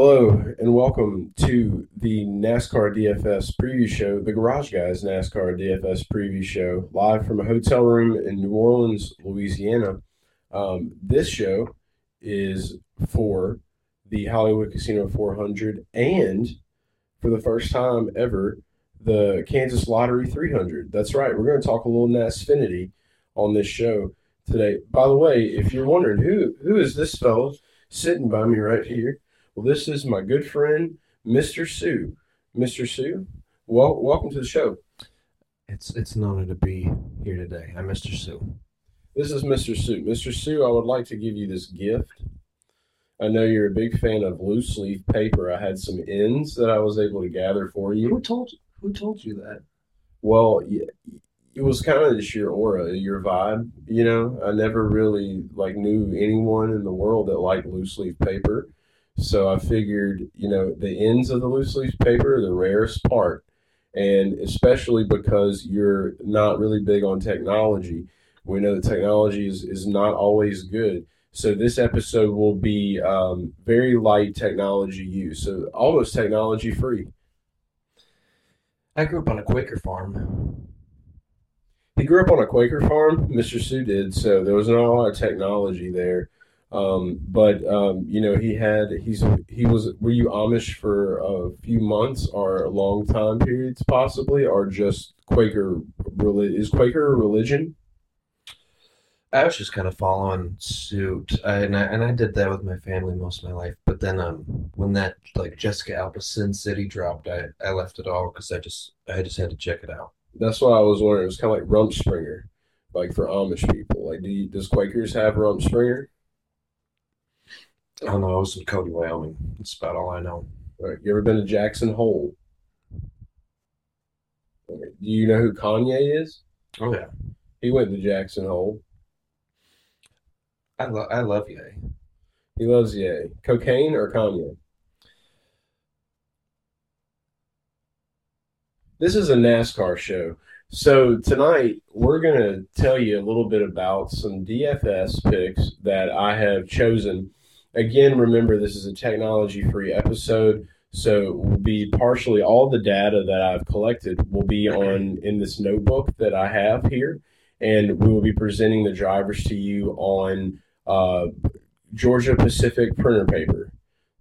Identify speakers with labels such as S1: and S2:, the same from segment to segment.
S1: Hello and welcome to the NASCAR DFS preview show, the Garage Guys NASCAR DFS preview show, live from a hotel room in New Orleans, Louisiana. Um, this show is for the Hollywood Casino 400 and for the first time ever, the Kansas Lottery 300. That's right, we're going to talk a little NASFinity on this show today. By the way, if you're wondering who who is this fellow sitting by me right here, well, this is my good friend, Mr. Sue. Mr. Sue, well, welcome to the show.
S2: It's it's an honor to be here today. I'm Mr. Sue.
S1: This is Mr. Sue. Mr. Sue, I would like to give you this gift. I know you're a big fan of loose leaf paper. I had some ends that I was able to gather for you.
S2: Who told who told you that?
S1: Well, yeah, it was kind of just your aura, your vibe. You know, I never really like knew anyone in the world that liked loose leaf paper. So I figured, you know, the ends of the loose leaf paper are the rarest part. And especially because you're not really big on technology, we know that technology is, is not always good. So this episode will be um, very light technology use, so almost technology free.
S2: I grew up on a Quaker farm.
S1: He grew up on a Quaker farm, Mr. Sue did, so there was not a lot of technology there. Um, but um, you know, he had he's he was were you Amish for a few months or long time periods possibly, or just Quaker is Quaker a religion?
S2: I was just kind of following suit, I, and I and I did that with my family most of my life. But then, um, when that like Jessica Alba Sin City dropped, I I left it all because I just I just had to check it out.
S1: That's what I was wondering. It was kind of like Rumspringa, like for Amish people. Like, do you, does Quakers have Rumspringa?
S2: I don't know. I was in Cody, Wyoming. That's about all I know.
S1: All right. You ever been to Jackson Hole? Do you know who Kanye is?
S2: Oh yeah,
S1: He went to Jackson Hole.
S2: I love I love Ye.
S1: He loves Ye. Cocaine or Kanye? This is a NASCAR show. So tonight we're going to tell you a little bit about some DFS picks that I have chosen. Again, remember this is a technology free episode, so will be partially all the data that I've collected will be on in this notebook that I have here, and we will be presenting the drivers to you on uh, Georgia Pacific printer paper.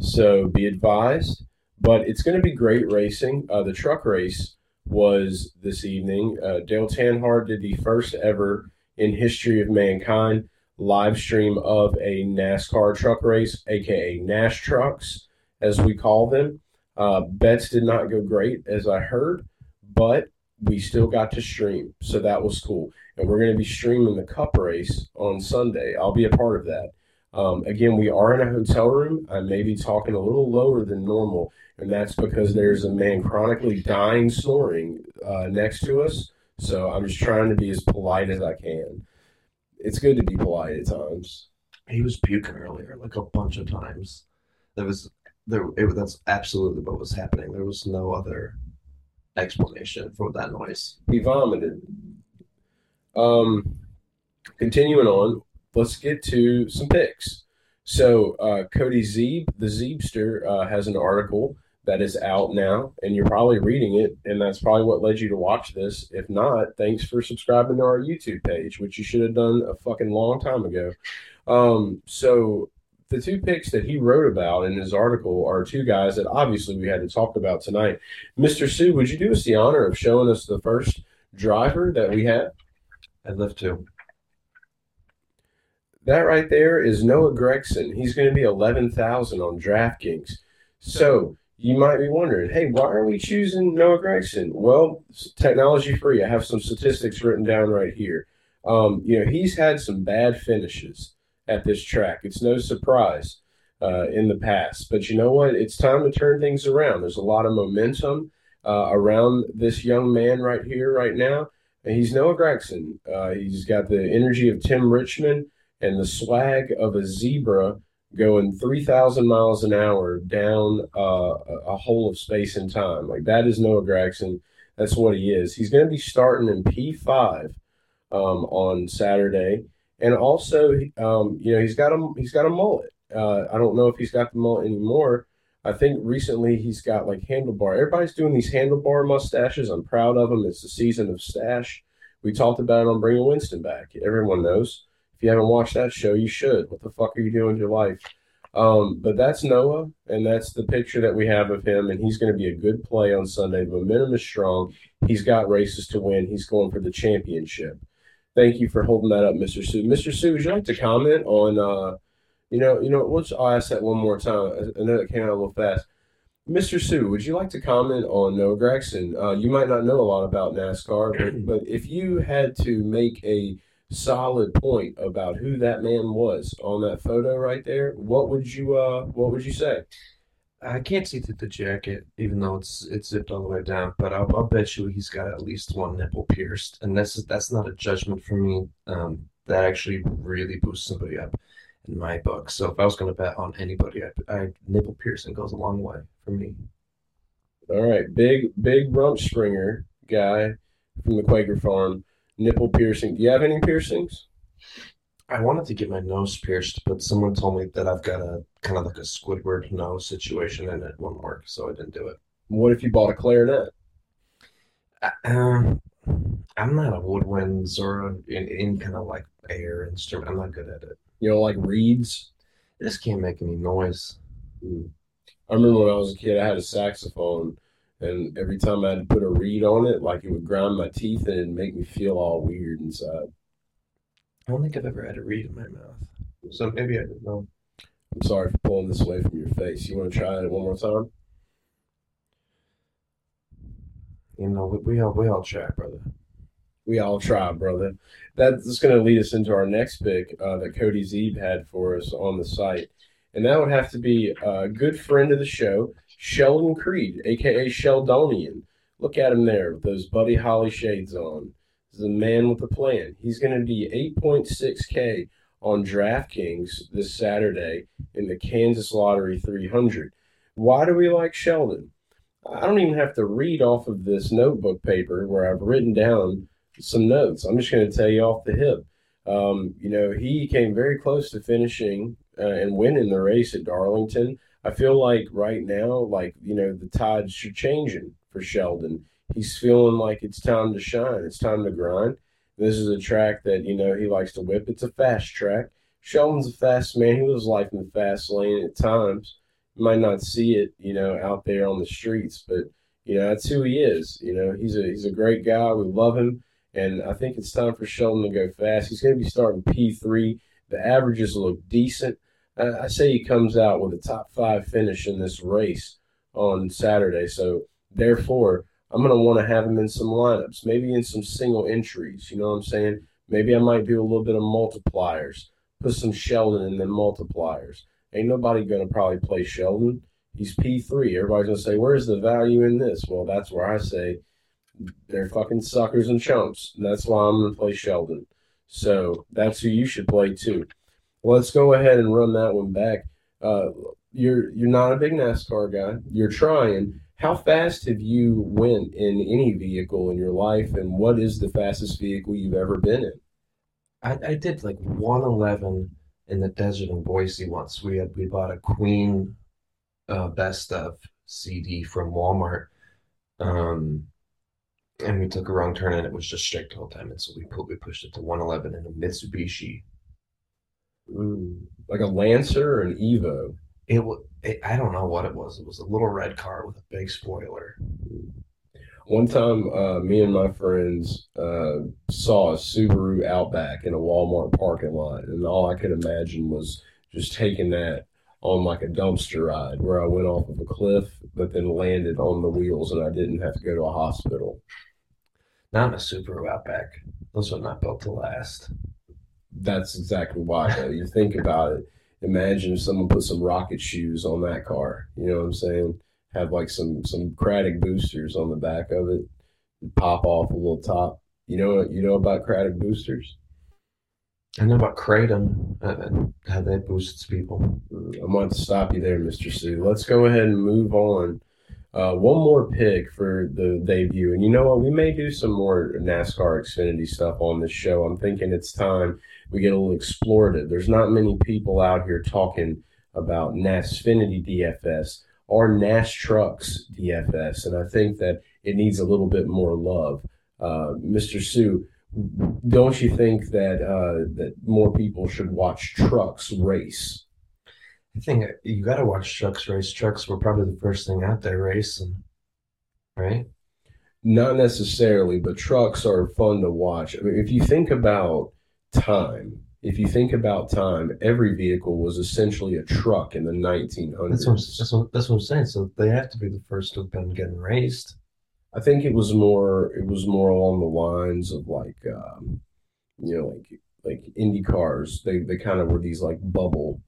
S1: So be advised. But it's going to be great racing. Uh, the truck race was this evening. Uh, Dale Earnhardt did the first ever in history of mankind live stream of a NASCAR truck race, aka Nash trucks, as we call them. Uh, bets did not go great, as I heard, but we still got to stream, so that was cool. And we're going to be streaming the Cup race on Sunday. I'll be a part of that. Um, again, we are in a hotel room. I may be talking a little lower than normal, and that's because there's a man chronically dying snoring uh, next to us. So I'm just trying to be as polite as I can. It's good to be polite at times.
S2: He was puking earlier, like a bunch of times. There was there. It, that's absolutely what was happening. There was no other explanation for that noise.
S1: He vomited. Um, continuing on, let's get to some picks. So uh, Cody Zeeb, the Zeebster, uh, has an article that is out now, and you're probably reading it, and that's probably what led you to watch this. If not, thanks for subscribing to our YouTube page, which you should have done a fucking long time ago. Um, so the two picks that he wrote about in his article are two guys that obviously we had to talk about tonight. Mr. Sue, would you do us the honor of showing us the first driver that we have?
S2: I'd love to.
S1: That right there is Noah Gragson. He's going to be 11,000 on DraftKings. So you might be wondering, hey, why are we choosing Noah Gragson? Well, technology free. I have some statistics written down right here. Um, you know, he's had some bad finishes at this track. It's no surprise uh, in the past. But you know what? It's time to turn things around. There's a lot of momentum uh, around this young man right here, right now. And he's Noah Gragson. Uh, he's got the energy of Tim Richmond and the swag of a zebra going 3,000 miles an hour down uh, a hole of space and time. Like that is Noah Gragson. That's what he is. He's going to be starting in P5 um, on Saturday. And also, um, you know, he's got a he's got a mullet. Uh, I don't know if he's got the mullet anymore. I think recently he's got like handlebar. Everybody's doing these handlebar mustaches. I'm proud of them. It's the season of stash. We talked about it on bringing Winston back. Everyone knows. If you haven't watched that show, you should. What the fuck are you doing with your life? Um, but that's Noah, and that's the picture that we have of him, and he's going to be a good play on Sunday. The momentum is strong. He's got races to win. He's going for the championship. Thank you for holding that up, Mr. Sue. Mr. Sue, would you like to comment on, uh, you know, you know, let's I'll ask that one more time. I know it came out a little fast. Mr. Sue, would you like to comment on Noah Gragson? Uh, you might not know a lot about NASCAR, but, but if you had to make a solid point about who that man was on that photo right there, what would you uh what would you say?
S2: I can't see through the jacket, even though it's it's zipped all the way down. But I'll, I'll bet you he's got at least one nipple pierced, and that's that's not a judgment for me. Um, that actually really boosts somebody up in my book. So if I was going to bet on anybody, I, I nipple piercing goes a long way for me.
S1: All right, big big rump springer guy from the Quaker Farm nipple piercing. Do you have any piercings?
S2: I wanted to get my nose pierced, but someone told me that I've got a kind of like a Squidward nose situation and it won't work, so I didn't do it.
S1: What if you bought a clarinet?
S2: Um, I'm not a woodwinds or in, in kind of like air instrument. I'm not good at it.
S1: You know, like reeds?
S2: This can't make any noise.
S1: Mm. I remember when I was a kid, I had a saxophone and every time I'd put a reed on it, like it would grind my teeth and make me feel all weird inside.
S2: I don't think I've ever had a reed in my mouth. So maybe I didn't know.
S1: I'm sorry for pulling this away from your face. You want to try it one more time?
S2: You know, we, we all we all try, brother.
S1: We all try, brother. That's going to lead us into our next pick uh, that Cody Zeeb had for us on the site, and that would have to be a good friend of the show, Sheldon Creed, aka Sheldonian. Look at him there with those Buddy Holly shades on. This is a man with a plan. He's going to be 8.6K on DraftKings this Saturday in the Kansas Lottery 300. Why do we like Sheldon? I don't even have to read off of this notebook paper where I've written down some notes. I'm just going to tell you off the hip. Um, you know, he came very close to finishing uh, and winning the race at Darlington. I feel like right now, like, you know, the tides are changing for Sheldon. He's feeling like it's time to shine. It's time to grind. This is a track that, you know, he likes to whip. It's a fast track. Sheldon's a fast man. He lives life in the fast lane at times. You might not see it, you know, out there on the streets, but you know, that's who he is. You know, he's a he's a great guy. We love him. And I think it's time for Sheldon to go fast. He's going to be starting P3. The averages look decent. Uh, I say he comes out with a top five finish in this race on Saturday. So therefore, I'm going to want to have him in some lineups, maybe in some single entries. You know what I'm saying? Maybe I might do a little bit of multipliers, put some Sheldon in them multipliers. Ain't nobody going to probably play Sheldon. He's P3. Everybody's going to say, where's the value in this? Well, that's where I say they're fucking suckers and chumps. And That's why I'm going to play Sheldon. So that's who you should play too let's go ahead and run that one back. Uh, you're you're not a big NASCAR guy. You're trying. How fast have you went in any vehicle in your life, and what is the fastest vehicle you've ever been in?
S2: I, I did like 111 in the desert in Boise once. We had we bought a Queen uh, best of CD from Walmart, um, and we took a wrong turn and it was just straight the whole time. And so we put we pushed it to 111 in a Mitsubishi
S1: Ooh, like a Lancer or an Evo?
S2: It was. I don't know what it was. It was a little red car with a big spoiler.
S1: One time, uh, me and my friends uh, saw a Subaru Outback in a Walmart parking lot, and all I could imagine was just taking that on like a dumpster ride where I went off of a cliff, but then landed on the wheels, and I didn't have to go to a hospital.
S2: Not a Subaru Outback. Those are not built to last
S1: that's exactly why. Though. You think about it. Imagine if someone put some rocket shoes on that car. You know what I'm saying? Have like some some Craddock boosters on the back of it. Pop off a little top. You know you know about Craddock boosters?
S2: I know about Kratom, uh, how that boosts people.
S1: I'm going to stop you there, Mr. Sue. Let's go ahead and move on uh, one more pick for the debut. And you know what? We may do some more NASCAR Xfinity stuff on this show. I'm thinking it's time we get a little explorative. There's not many people out here talking about NASFinity DFS are Nash Trucks DFS, and I think that it needs a little bit more love. Uh, Mr. Sue, don't you think that uh, that more people should watch trucks race?
S2: I think you got to watch trucks race. Trucks were probably the first thing out there racing, right?
S1: Not necessarily, but trucks are fun to watch. I mean, if you think about time, if you think about time, every vehicle was essentially a truck in the 1900s.
S2: That's what, that's what, that's what I'm saying. So they have to be the first to have been getting raced.
S1: I think it was more it was more along the lines of like um, you know like like Indy cars. They they kind of were these like bubble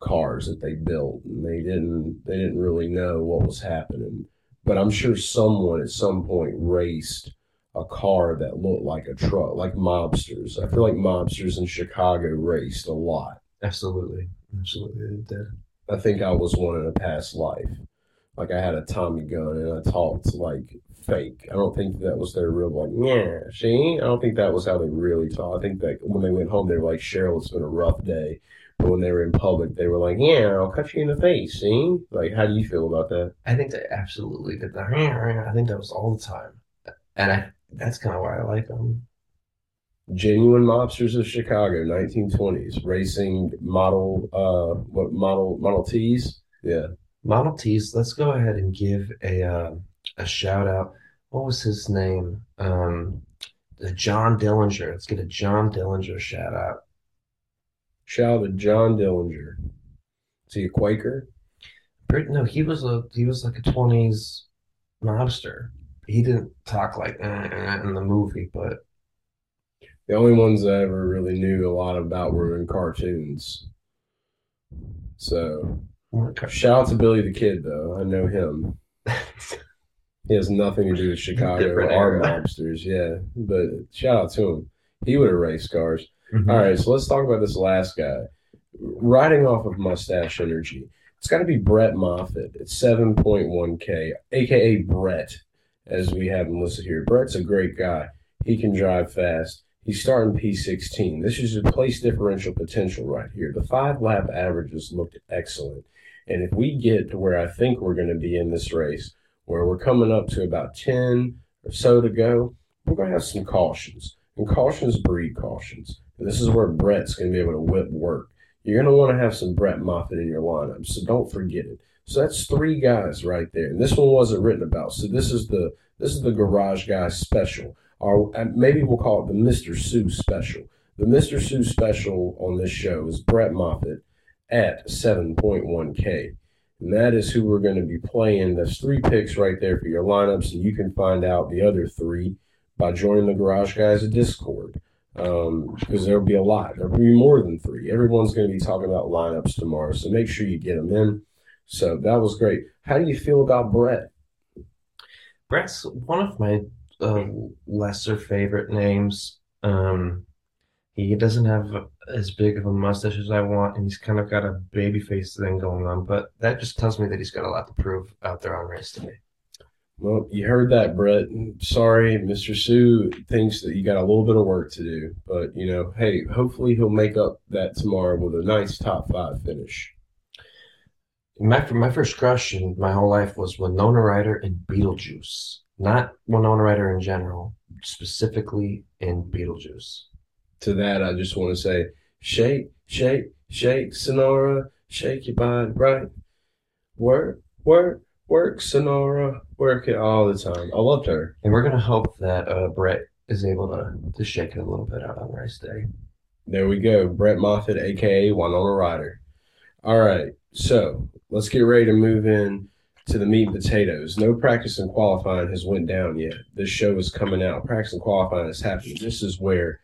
S1: cars that they built, and they didn't they didn't really know what was happening. But I'm sure someone at some point raced a car that looked like a truck, like mobsters. I feel like mobsters in Chicago raced a lot.
S2: Absolutely, absolutely, they did.
S1: I think I was one in a past life. Like I had a Tommy gun and I talked like fake. I don't think that was their real like, yeah, see? I don't think that was how they really talk. I think that when they went home, they were like, Cheryl, it's been a rough day. When they were in public, they were like, yeah, I'll cut you in the face, see? Like, how do you feel about that?
S2: I think they absolutely did that. I think that was all the time. And I that's kind of why I like them.
S1: Genuine mobsters of Chicago, 1920s, racing model, uh, what model, Model Ts? Yeah.
S2: Model Ts. Let's go ahead and give a, uh, a shout out. What was his name? Um, the John Dillinger. Let's get a John Dillinger shout out.
S1: Shout out to John Dillinger. Is he a Quaker?
S2: No, he was a he was like a twenties mobster. He didn't talk like that in the movie, but
S1: the only ones I ever really knew a lot about were in cartoons. So shout out to Billy the Kid though. I know him. He has nothing to do with Chicago or mobsters, yeah. But shout out to him. He would have raced cars. Mm-hmm. All right, so let's talk about this last guy. Riding off of Mustache Energy. It's got to be Brett Moffitt. It's 7.1K, aka Brett, as we have him listed here. Brett's a great guy. He can drive fast. He's starting P16. This is a place differential potential right here. The five lap averages looked excellent. And if we get to where I think we're going to be in this race, where we're coming up to about 10 or so to go, we're going to have some cautions. And cautions breed cautions. And this is where Brett's going to be able to whip work. You're going to want to have some Brett Moffitt in your lineup, so don't forget it. So that's three guys right there. And this one wasn't written about. So this is the this is the Garage Guy special. Or uh, maybe we'll call it the Mr. Sue special. The Mr. Sue special on this show is Brett Moffitt at 7.1K. And that is who we're going to be playing. That's three picks right there for your lineups, and you can find out the other three by joining the Garage Guys Discord. Um, because there'll be a lot. There'll be more than three. Everyone's going to be talking about lineups tomorrow, so make sure you get them in. So that was great. How do you feel about Brett?
S2: Brett's one of my uh, lesser favorite names. Um, he doesn't have as big of a mustache as I want, and he's kind of got a baby face thing going on. But that just tells me that he's got a lot to prove out there on race day.
S1: Well, you heard that, Brett. Sorry, Mr. Sue thinks that you got a little bit of work to do, but you know, hey, hopefully he'll make up that tomorrow with a nice top five finish.
S2: My my first crush in my whole life was Winona Ryder in Beetlejuice, not Winona Ryder in general, specifically in Beetlejuice
S1: to that, I just want to say, shake, shake, shake, Sonora, shake your body right. Work, work, work, Sonora, work it all the time. I loved her.
S2: And we're gonna hope that uh, Brett is able to to shake it a little bit out on race day.
S1: There we go, Brett Moffitt, aka Winona Ryder. All right, so let's get ready to move in to the meat and potatoes. No practice and qualifying has went down yet. This show is coming out. Practice and qualifying is happening. This is where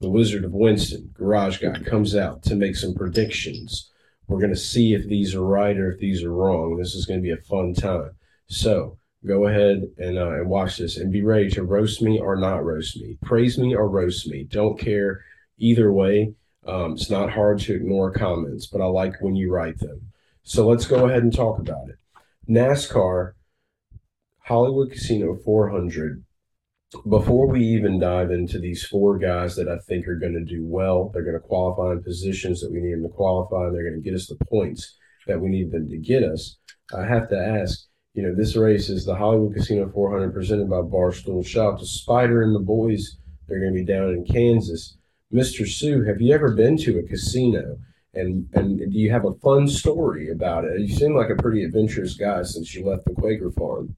S1: the Wizard of Winston, Garage Guy, comes out to make some predictions. We're going to see if these are right or if these are wrong. This is going to be a fun time. So go ahead and, uh, and watch this and be ready to roast me or not roast me, praise me or roast me. Don't care either way. Um, it's not hard to ignore comments, but I like when you write them. So let's go ahead and talk about it. NASCAR Hollywood Casino 400 before we even dive into these four guys that I think are going to do well, they're going to qualify in positions that we need them to qualify, and they're going to get us the points that we need them to get us. I have to ask. You know, this race is the Hollywood Casino 400 presented by Barstool. Shout out to Spider and the boys. They're going to be down in Kansas. Mr. Sue, have you ever been to a casino? And and do you have a fun story about it? You seem like a pretty adventurous guy since you left the Quaker farm.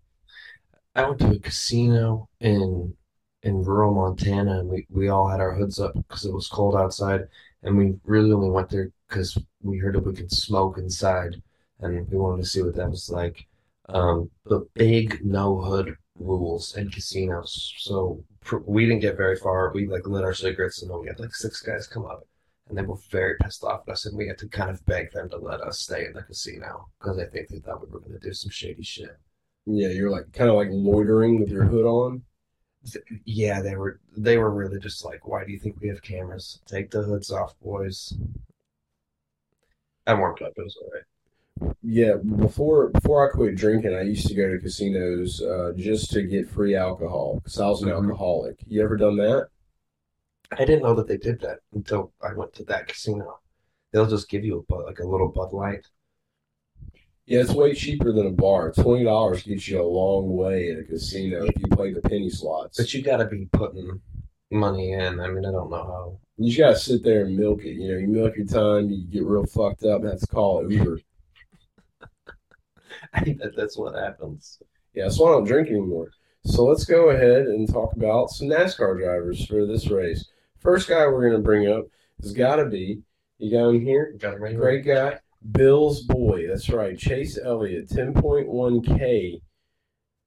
S2: I went to a casino in in rural Montana, and we, we all had our hoods up because it was cold outside, and we really only went there because we heard that we could smoke inside, and we wanted to see what that was like. Um, the big no hood rules in casinos, so pr- we didn't get very far. We like lit our cigarettes, and then we had like six guys come up, and they were very pissed off at us, and we had to kind of beg them to let us stay in the casino because I think they thought we were going to do some shady shit.
S1: Yeah, you're like kind of like loitering with your hood on.
S2: Yeah, they were they were really just like, why do you think we have cameras? Take the hoods off, boys. I warmed up. It was all right.
S1: Yeah, before before I quit drinking, I used to go to casinos uh, just to get free alcohol because I was an
S2: Mhm.
S1: alcoholic. You ever done that?
S2: I didn't know that they did that until I went to that casino. They'll just give you a like a little Bud Light.
S1: Yeah, it's way cheaper than a bar. Twenty dollars gets you a long way at a casino if you play the penny slots.
S2: But you got to be putting money in. I mean, I don't know how.
S1: You just gotta sit there and milk it. You know, you milk your time, you get real fucked up, and have to call Uber.
S2: I think that that's what happens.
S1: Yeah, that's why I don't drink anymore. So let's go ahead and talk about some NASCAR drivers for this race. First guy we're gonna bring up has got to be you got him here.
S2: Got it right here.
S1: Great guy, Bill's boy. That's right, Chase Elliott. Ten point one k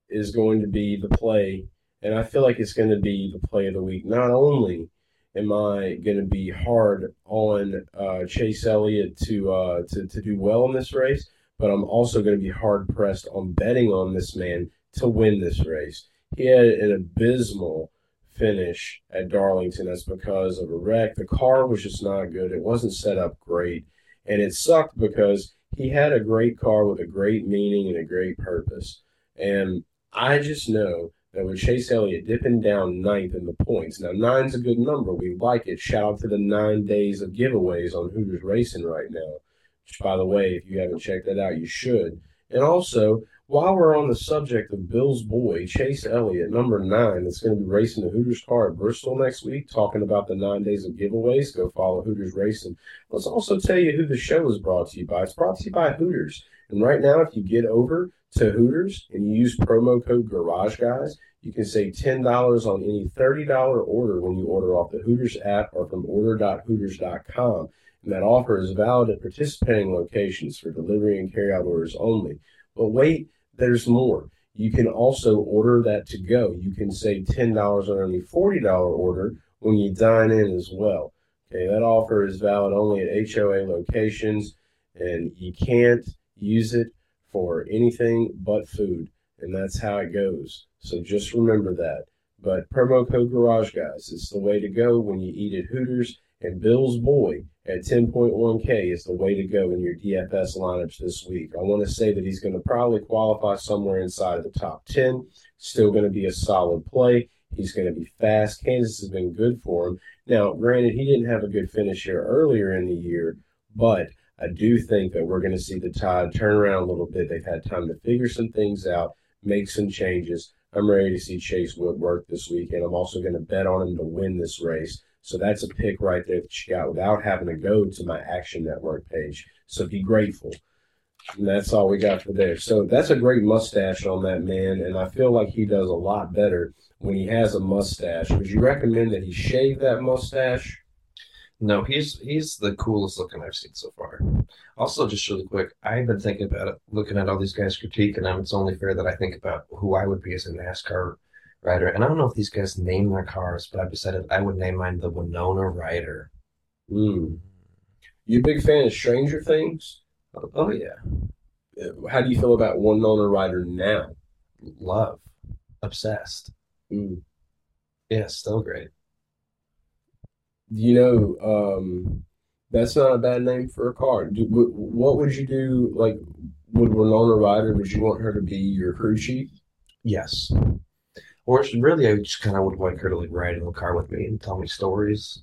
S1: is going to be the play, and I feel like it's going to be the play of the week. Not only am I going to be hard on uh, Chase Elliott to, uh, to to do well in this race, but I'm also going to be hard pressed on betting on this man to win this race. He had an abysmal finish at Darlington. That's because of a wreck. The car was just not good. It wasn't set up great. And it sucked because he had a great car with a great meaning and a great purpose. And I just know that with Chase Elliott dipping down ninth in the points, now nine's a good number. We like it. Shout out to the nine days of giveaways on Hooters Racing right now. Which, by the way, if you haven't checked that out, you should. And also, while we're on the subject of Bill's boy, Chase Elliott, number nine, that's going to be racing the Hooters car at Bristol next week, talking about the nine days of giveaways. Go follow Hooters Racing. Let's also tell you who the show is brought to you by. It's brought to you by Hooters. And right now, if you get over to Hooters and you use promo code Garage Guys, you can save $10 on any $30 order when you order off the Hooters app or from order.hooters.com. And that offer is valid at participating locations for delivery and carryout orders only. But wait, there's more. You can also order that to go. You can save $10 on any $40 order when you dine in as well. Okay, that offer is valid only at HOA locations, and you can't use it for anything but food. And that's how it goes. So just remember that. But promo code Garage Guys is the way to go when you eat at Hooters. And Bill's Boy at 10.1K is the way to go in your DFS lineups this week. I want to say that he's going to probably qualify somewhere inside of the top 10. Still going to be a solid play. He's going to be fast. Kansas has been good for him. Now, granted, he didn't have a good finish here earlier in the year, but I do think that we're going to see the tide turn around a little bit. They've had time to figure some things out, make some changes. I'm ready to see Chase Woodwork this weekend. I'm also going to bet on him to win this race. So that's a pick right there that you got without having to go to my Action Network page. So be grateful. And that's all we got for there. So that's a great mustache on that man, and I feel like he does a lot better when he has a mustache. Would you recommend that he shave that mustache?
S2: No, he's he's the coolest looking I've seen so far. Also, just really quick, I've been thinking about it, looking at all these guys' critique, and it's only fair that I think about who I would be as a NASCAR rider. And I don't know if these guys name their cars, but I've decided I would name mine the Winona Rider.
S1: Hmm. You a big fan of Stranger Things?
S2: Oh, oh yeah,
S1: Uh, How do you feel about Winona Ryder now?
S2: love, obsessed.
S1: Hmm.
S2: Yeah, still great.
S1: You know, um, that's not a bad name for a car. Do, wh- what would you do? Like, would Winona Ryder? Would you want her to be your crew chief?
S2: Yes. Or really, I just kind of would like her to like ride in the car with me and tell me stories.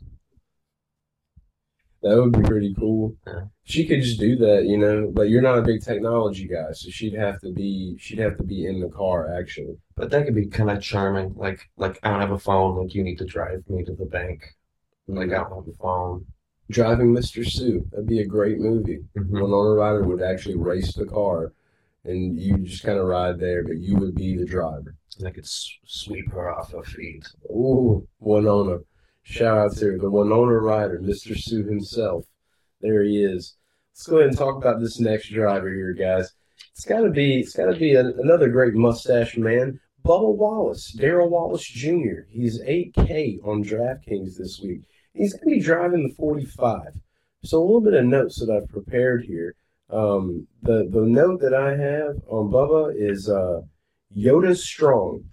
S1: That would be pretty cool.
S2: Yeah.
S1: She could just do that, you know. But you're not a big technology guy, so she'd have to be she'd have to be in the car actually.
S2: But that could be kind of charming. Like, like I don't have a phone. Like, you need to drive me to the bank. Like, I don't have a phone.
S1: Driving Mr. Sue. That'd be a great movie.
S2: Mhm.
S1: Winona Ryder would actually race the car, and you just kind of ride there, but you would be the driver.
S2: And I could sweep her off her feet.
S1: Ooh, Winona. Shout out to the Winona rider, Mr. Sue himself. There he is. Let's go ahead and talk about this next driver here, guys. It's got to be it's got to be an, another great mustache man, Bubba Wallace, Darrell Wallace Jr. He's 8K on DraftKings this week. He's going to be driving the 45. So a little bit of notes that I've prepared here. Um, the the note that I have on Bubba is uh, Yoda Strong.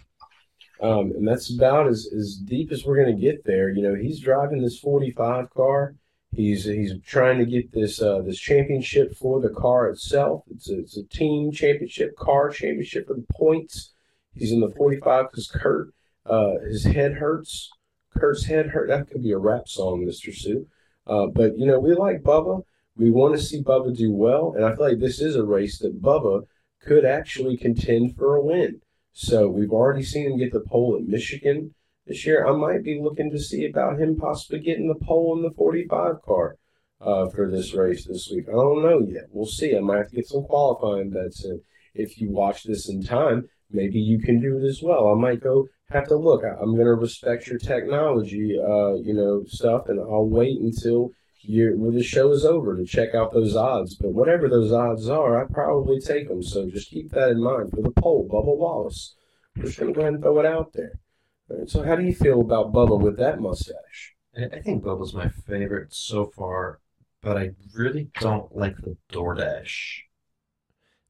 S1: Um, and that's about as, as deep as we're going to get there. You know, he's driving this 45 car. He's he's trying to get this uh, this championship for the car itself. It's a, it's a team championship, car championship the points. He's in the 45 because Kurt, uh, his head hurts. Kurt's head hurt. That could be a rap song, Mr. Sue. Uh, but you know, we like Bubba. We want to see Bubba do well, and I feel like this is a race that Bubba could actually contend for a win. So we've already seen him get the pole at Michigan this year. I might be looking to see about him possibly getting the pole in the 45 car uh, for this race this week. I don't know yet. We'll see. I might have to get some qualifying bets in. If you watch this in time, maybe you can do it as well. I might go have to look. I, I'm going to respect your technology, uh, you know, stuff, and I'll wait until when the show is over to check out those odds. But whatever those odds are, I probably take them. So just keep that in mind for the pole, Bubba Wallace. We're just going to go ahead and throw it out there. Right, so how do you feel about Bubba with that mustache?
S2: I I think Bubba's my favorite so far, but I really don't like the DoorDash.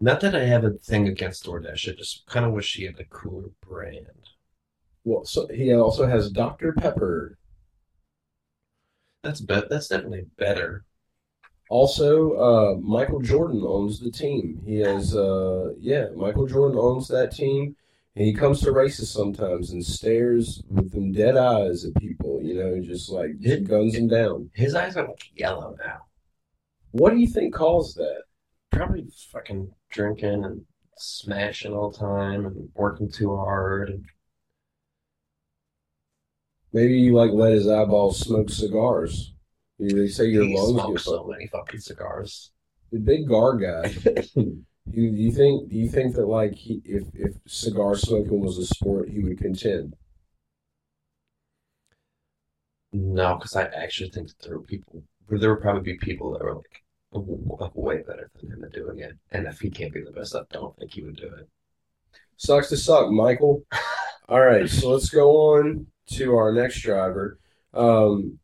S2: Not that I have a thing against DoorDash, I just kind of wish he had a cooler brand.
S1: Well, so he also has Dr. Pepper.
S2: That's bet. That's definitely better.
S1: Also, uh, Michael Jordan owns the team. He has, uh, yeah, Michael Jordan owns that team. And he comes to races sometimes and stares with them dead eyes at people, you know, just like just guns them down.
S2: His eyes are like yellow now.
S1: What do you think caused that?
S2: Probably fucking drinking and smashing all the time and working too hard. And
S1: Maybe you like let his eyeballs smoke cigars. They say your
S2: he
S1: lungs get
S2: so many fucking cigars.
S1: The big gar guy. You, you think? Do you think that like he, if if cigar smoking was a sport, he would contend?
S2: No, because I actually think that there were people, there would probably be people that were like way better than him at doing it. And if he can't be the best, I don't think he would do it.
S1: Sucks to suck, Michael. All right, so let's go on to our next driver. Um,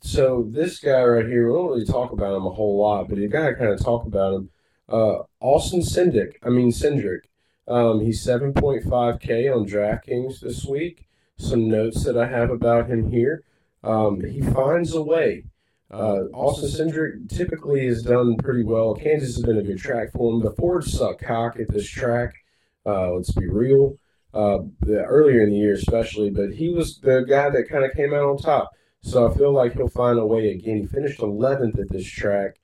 S1: so this guy right here, we don't really talk about him a whole lot, but you gotta kind of talk about him. Uh, Austin Cindric, I mean Cindric. Um, he's 7.5K on DraftKings this week. Some notes that I have about him here. Um, he finds a way. Uh, Austin Cindric typically has done pretty well. Kansas has been a good track for him. The Fords suck cock at this track. Uh, let's be real. Uh, earlier in the year, especially, but he was the guy that kind of came out on top. So I feel like he'll find a way again. He finished 11th at this track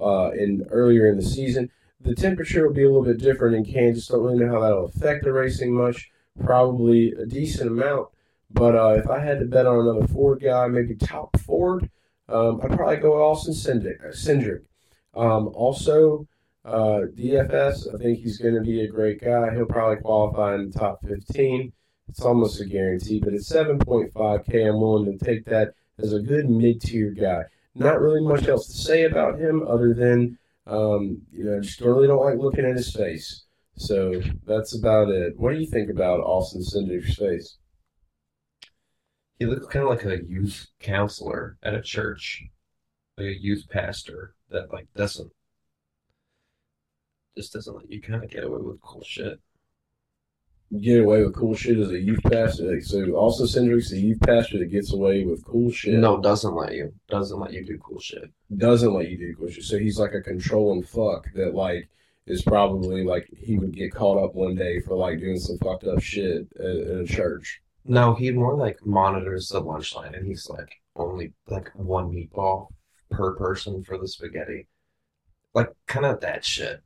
S1: uh, in earlier in the season. The temperature will be a little bit different in Kansas. Don't really know how that'll affect the racing much. Probably a decent amount. But uh, if I had to bet on another Ford guy, maybe top Ford, um, I'd probably go Austin Cindric. uh, Cindric. Um, also, uh, DFS, I think he's going to be a great guy. He'll probably qualify in the top 15. It's almost a guarantee, but at 7.5K, I'm willing to take that as a good mid tier guy. Not really much else to say about him other than, um, you know, I just really don't like looking at his face. So that's about it. What do you think about Austin Cindric's face?
S2: He looks kind of like a youth counselor at a church, like a youth pastor that like doesn't just doesn't let you kind of get away with cool shit.
S1: Get away with cool shit as a youth pastor. So also Cindric's a youth pastor that gets away with cool shit.
S2: No, doesn't let you. Doesn't let you do cool shit.
S1: doesn't let you do cool shit. So he's like a controlling fuck that like is probably like he would get caught up one day for like doing some fucked up shit at, at a church.
S2: No, he more like monitors the lunch line, and he's like only like one meatball per person for the spaghetti. Like kind of that shit.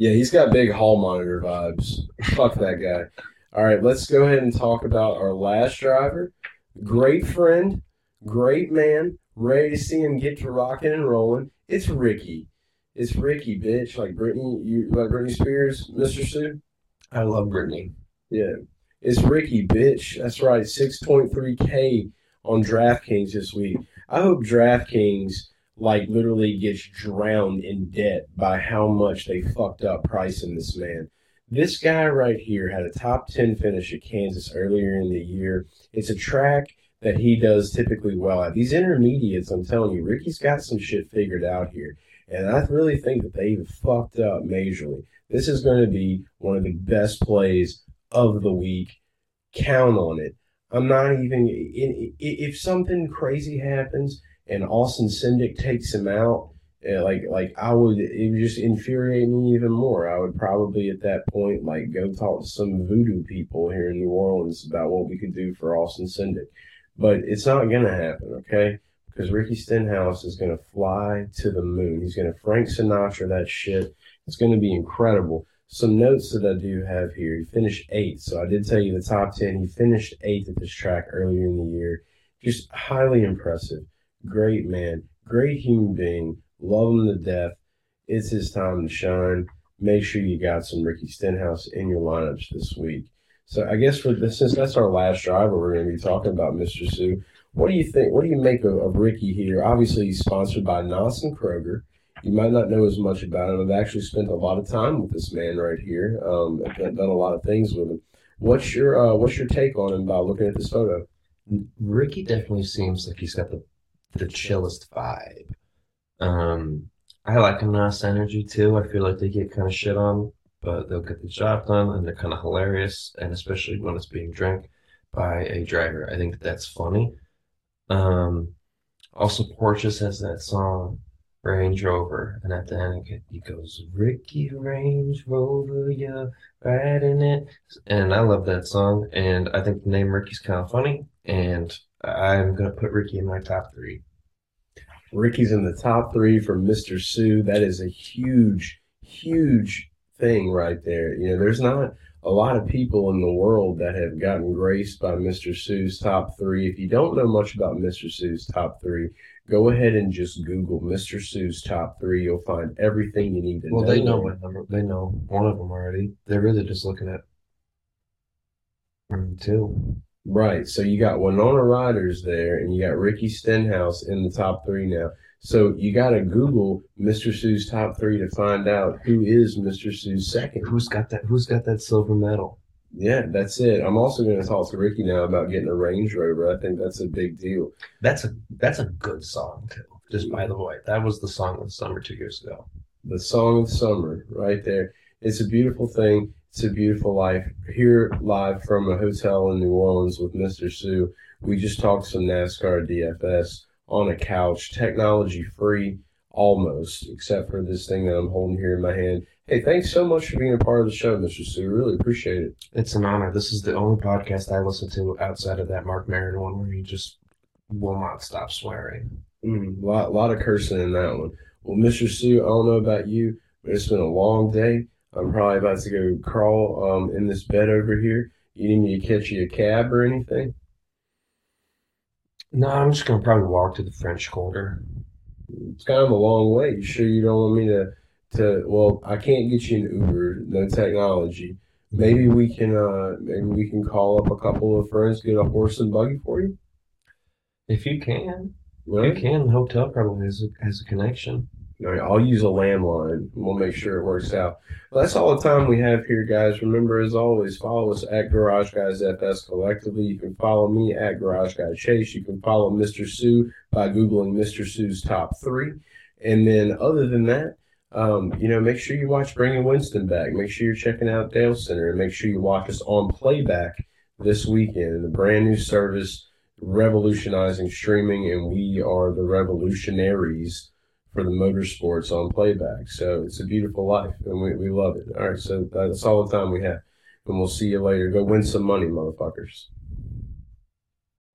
S1: Yeah, he's got big hall monitor vibes. Fuck that guy. All right, let's go ahead and talk about our last driver. Great friend, great man, ready to see him get to rocking and rolling. It's Ricky. It's Ricky, bitch. Like Britney, you like Britney Spears, Mr. Sue?
S2: I love Britney.
S1: Yeah. It's Ricky, bitch. That's right. 6.3K on DraftKings this week. I hope DraftKings like literally gets drowned in debt by how much they fucked up pricing this man. This guy right here had a top 10 finish at Kansas earlier in the year. It's a track that he does typically well at. These intermediates, I'm telling you, Ricky's got some shit figured out here. And I really think that they've fucked up majorly. This is going to be one of the best plays of the week. Count on it. I'm not even, if something crazy happens and Austin Cindric takes him out, eh, like like I would it would just infuriate me even more. I would probably at that point like go talk to some voodoo people here in New Orleans about what we could do for Austin Cindric. But it's not gonna happen, okay? Because Ricky Stenhouse is gonna fly to the moon. He's gonna Frank Sinatra that shit. It's gonna be incredible. Some notes that I do have here. He finished eighth, so I did tell you the top ten. He finished eighth at this track earlier in the year. Just highly impressive. Great man, great human being. Love him to death. It's his time to shine. Make sure you got some Ricky Stenhouse in your lineups this week. So I guess for this, since that's our last driver, we're going to be talking about Mr. Sue. What do you think? What do you make of, of Ricky here? Obviously, he's sponsored by NOS & Kroger. You might not know as much about him. I've actually spent a lot of time with this man right here. Um, I've done a lot of things with him. What's your uh, What's your take on him by looking at this photo?
S2: Ricky definitely seems like he's got the the chillest vibe. Um, I like a nice energy too. I feel like they get kind of shit on but they'll get the job done and they're kind of hilarious, and especially when it's being drank by a driver. I think that that's funny. Um, also, Porches has that song Range Rover, and at the end it, he goes, "Ricky Range Rover, yeah, riding it," and I love that song, and I think the name Ricky's kind of funny, and I'm gonna put Ricky in my top three.
S1: Ricky's in the top three for Mr. Sue. That is a huge, huge thing right there. You know, there's not a lot of people in the world that have gotten graced by Mr. Sue's top three. If you don't know much about Mr. Sue's top three, go ahead and just Google Mr. Sue's top three. You'll find everything you need to
S2: well,
S1: know.
S2: Well, they know what number. They know one of them already. They're really just looking at two.
S1: Right. So you got Winona Riders there, and you got Ricky Stenhouse in the top three now. So you got to Google Mr. Sue's top three to find out who is Mr. Sue's second.
S2: Who's got that? Who's got that silver medal?
S1: Yeah, that's it. I'm also going to talk to Ricky now about getting a Range Rover. I think that's a big deal.
S2: That's a that's a good song too. Just by the way, that was the song of the summer two years ago.
S1: The song of summer, right there. It's a beautiful thing. It's a beautiful life. Here live from a hotel in New Orleans with Mr. Sue. We just talked some NASCAR DFS on a couch, technology free, almost, except for this thing that I'm holding here in my hand. Hey, thanks so much for being a part of the show, Mr. Sue. Really appreciate it.
S2: It's an honor. This is the only podcast I listen to outside of that Marc Maron one where he just will not stop swearing.
S1: Mm, a lot, lot of cursing in that one. Well, Mr. Sue, I don't know about you, but it's been a long day. I'm probably about to go crawl um, in this bed over here. You need me to catch you a cab or anything?
S2: No, I'm just gonna probably walk to the French Quarter.
S1: It's kind of a long way. You sure you don't want me to? To well, I can't get you an Uber. No technology. Maybe we can. Uh, maybe we can call up a couple of friends, get a horse and buggy for you.
S2: If you can, you can. The hotel probably has a, has a connection.
S1: I'll use a landline. We'll make sure it works out. Well, that's all the time we have here, guys. Remember, as always, follow us at Garage Guys FS collectively. You can follow me at Garage Guy Chase. You can follow Mr. Sue by Googling Mr. Sue's top three. And then, other than that, um, you know, make sure you watch Bringing Winston back. Make sure you're checking out Dale Center. And make sure you watch us on playback this weekend. The brand new service revolutionizing streaming, and we are the revolutionaries for the motorsports on playback. So it's a beautiful life, and we, we love it. All right, so that's all the time we have. And we'll see you later. Go win some money, motherfuckers.